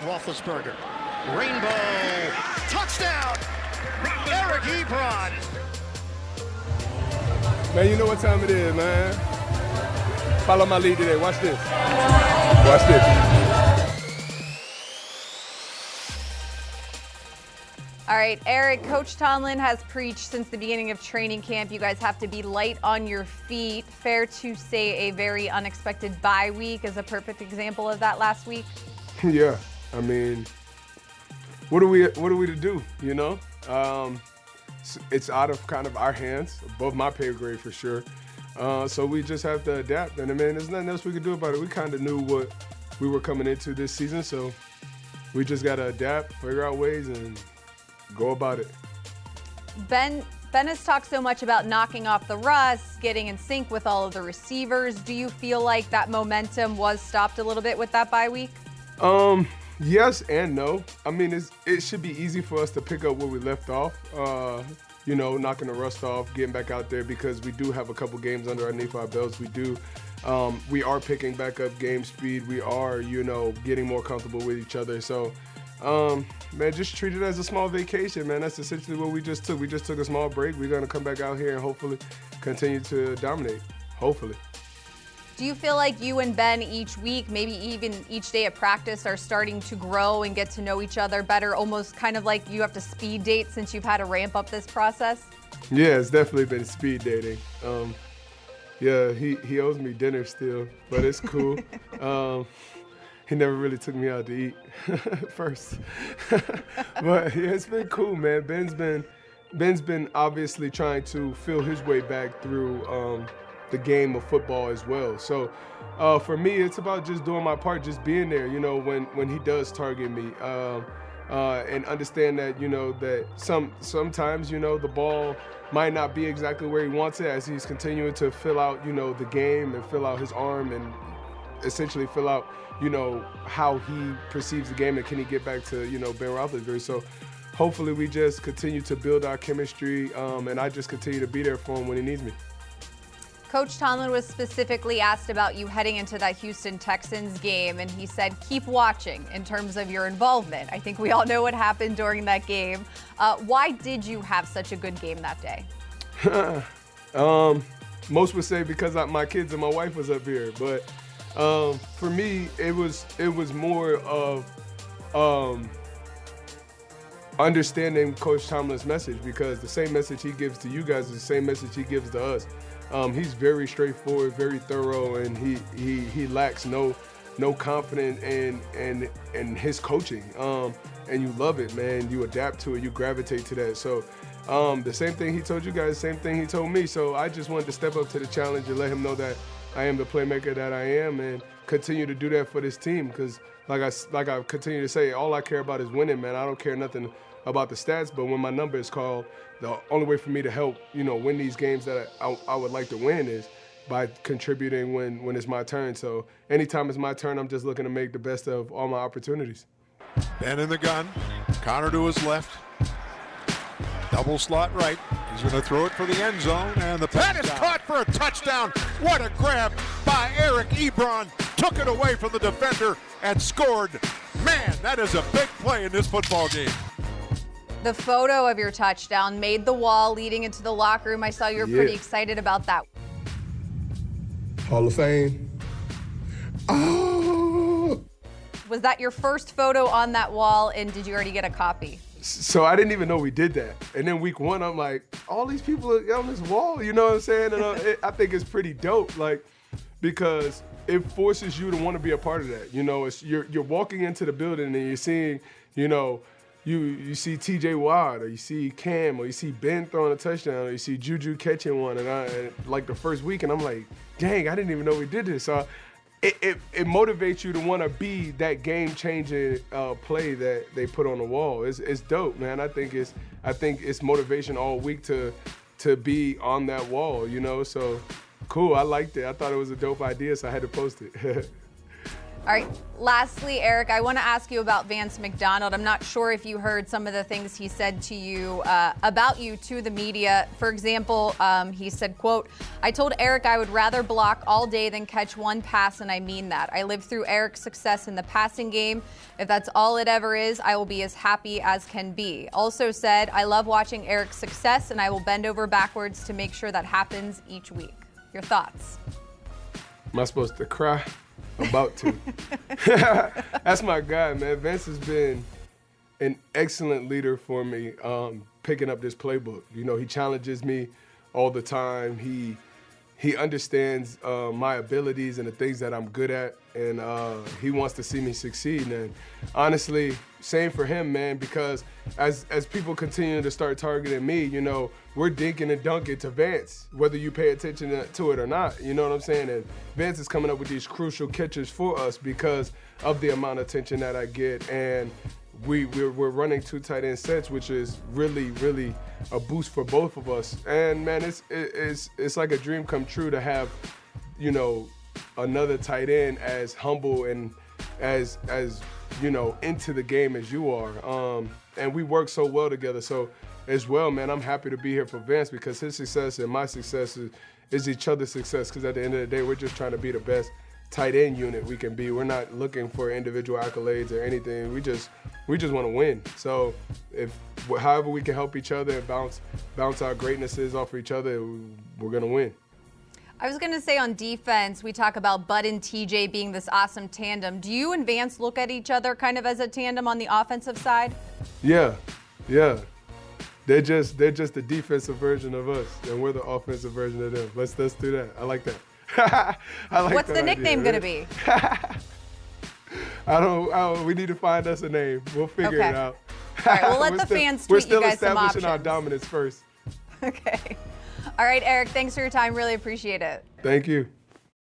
Roethlisberger. Rainbow. Touchdown. Eric Ebron. Man, you know what time it is, man. Follow my lead today. Watch this. Watch this. All right, Eric, Coach Tomlin has preached since the beginning of training camp. You guys have to be light on your feet. Fair to say a very unexpected bye week is a perfect example of that last week? yeah. I mean, what are we what are we to do, you know? Um, it's out of kind of our hands, above my pay grade for sure. Uh, so we just have to adapt. And I mean, there's nothing else we can do about it. We kind of knew what we were coming into this season, so we just got to adapt, figure out ways, and go about it. Ben Ben has talked so much about knocking off the rust, getting in sync with all of the receivers. Do you feel like that momentum was stopped a little bit with that bye week? Um, yes and no. I mean, it's, it should be easy for us to pick up where we left off. Uh, you know, knocking the rust off, getting back out there because we do have a couple games under our belts. We do. Um, we are picking back up game speed. We are, you know, getting more comfortable with each other. So um, man, just treat it as a small vacation, man. That's essentially what we just took. We just took a small break. We're gonna come back out here and hopefully continue to dominate. Hopefully. Do you feel like you and Ben each week, maybe even each day at practice, are starting to grow and get to know each other better? Almost kind of like you have to speed date since you've had to ramp up this process? Yeah, it's definitely been speed dating. Um, yeah, he, he owes me dinner still, but it's cool. um, he never really took me out to eat first. but yeah, it's been cool, man. Ben's been Ben's been obviously trying to feel his way back through um, the game of football as well. So uh, for me, it's about just doing my part, just being there. You know, when when he does target me. Uh, uh, and understand that you know that some sometimes you know the ball might not be exactly where he wants it as he's continuing to fill out you know the game and fill out his arm and essentially fill out, you know, how he perceives the game and can he get back to, you know, Ben Roethlisberger. So hopefully we just continue to build our chemistry um, and I just continue to be there for him when he needs me. Coach Tomlin was specifically asked about you heading into that Houston Texans game, and he said, keep watching in terms of your involvement. I think we all know what happened during that game. Uh, why did you have such a good game that day? um, most would say because I, my kids and my wife was up here, but um, for me, it was it was more of um, understanding Coach Tomlin's message because the same message he gives to you guys is the same message he gives to us. Um, he's very straightforward, very thorough, and he he he lacks no no confidence in in in his coaching. Um, and you love it, man. You adapt to it. You gravitate to that. So. Um, the same thing he told you guys, same thing he told me. So I just wanted to step up to the challenge and let him know that I am the playmaker that I am and continue to do that for this team because like I like I continue to say, all I care about is winning, man. I don't care nothing about the stats, but when my number is called, the only way for me to help, you know, win these games that I, I, I would like to win is by contributing when when it's my turn. So anytime it's my turn, I'm just looking to make the best of all my opportunities. Ben in the gun, Conner to his left, double slot right. He's going to throw it for the end zone, and the pass is caught for a touchdown. What a grab by Eric Ebron. Took it away from the defender and scored. Man, that is a big play in this football game. The photo of your touchdown made the wall leading into the locker room. I saw you were yeah. pretty excited about that. Hall of Fame. Oh. Was that your first photo on that wall, and did you already get a copy? so I didn't even know we did that. And then week one, I'm like, all these people are on this wall, you know what I'm saying? And uh, it, I think it's pretty dope, like, because it forces you to want to be a part of that. You know, it's you're you're walking into the building and you're seeing, you know, you you see T.J. Watt or you see Cam or you see Ben throwing a touchdown or you see Juju catching one, and I and like the first week, and I'm like, dang, I didn't even know we did this. So it, it, it, motivates you to want to be that game changing uh, play that they put on the wall. It's, it's dope, man. I think it's I think it's motivation all week to to be on that wall, you know. So cool. I liked it. I thought it was a dope idea, so I had to post it. All right. Lastly, Eric, I want to ask you about Vance McDonald. I'm not sure if you heard some of the things he said to you uh, about you to the media. For example, um, he said, "quote I told Eric I would rather block all day than catch one pass, and I mean that. I lived through Eric's success in the passing game. If that's all it ever is, I will be as happy as can be." Also said, "I love watching Eric's success, and I will bend over backwards to make sure that happens each week." Your thoughts? Am I supposed to cry? About to. That's my guy, man. Vince has been an excellent leader for me, um, picking up this playbook. You know, he challenges me all the time. He he understands uh, my abilities and the things that I'm good at, and uh, he wants to see me succeed. And honestly, same for him, man. Because as as people continue to start targeting me, you know, we're dinking and dunking to Vance, whether you pay attention to it or not. You know what I'm saying? And Vance is coming up with these crucial catches for us because of the amount of attention that I get, and we we're, we're, running two tight end sets, which is really really a boost for both of us. And man, it's it's it's like a dream come true to have, you know, another tight end as humble and as as you know into the game as you are. Um, and we work so well together. So as well, man, I'm happy to be here for Vance because his success and my success is, is each other's success. Because at the end of the day, we're just trying to be the best tight end unit we can be. We're not looking for individual accolades or anything. We just we just want to win. So if however we can help each other and bounce bounce our greatnesses off of each other, we're gonna win. I was going to say on defense, we talk about Bud and TJ being this awesome tandem. Do you and Vance look at each other kind of as a tandem on the offensive side? Yeah, yeah. They're just they're just the defensive version of us, and we're the offensive version of them. Let's let's do that. I like that. like What's the nickname going to be? I don't, I don't, We need to find us a name. We'll figure okay. it out. All right, we'll let the still, fans tweet you guys some options. We're still establishing our dominance first. Okay. All right, Eric. Thanks for your time. Really appreciate it. Thank you.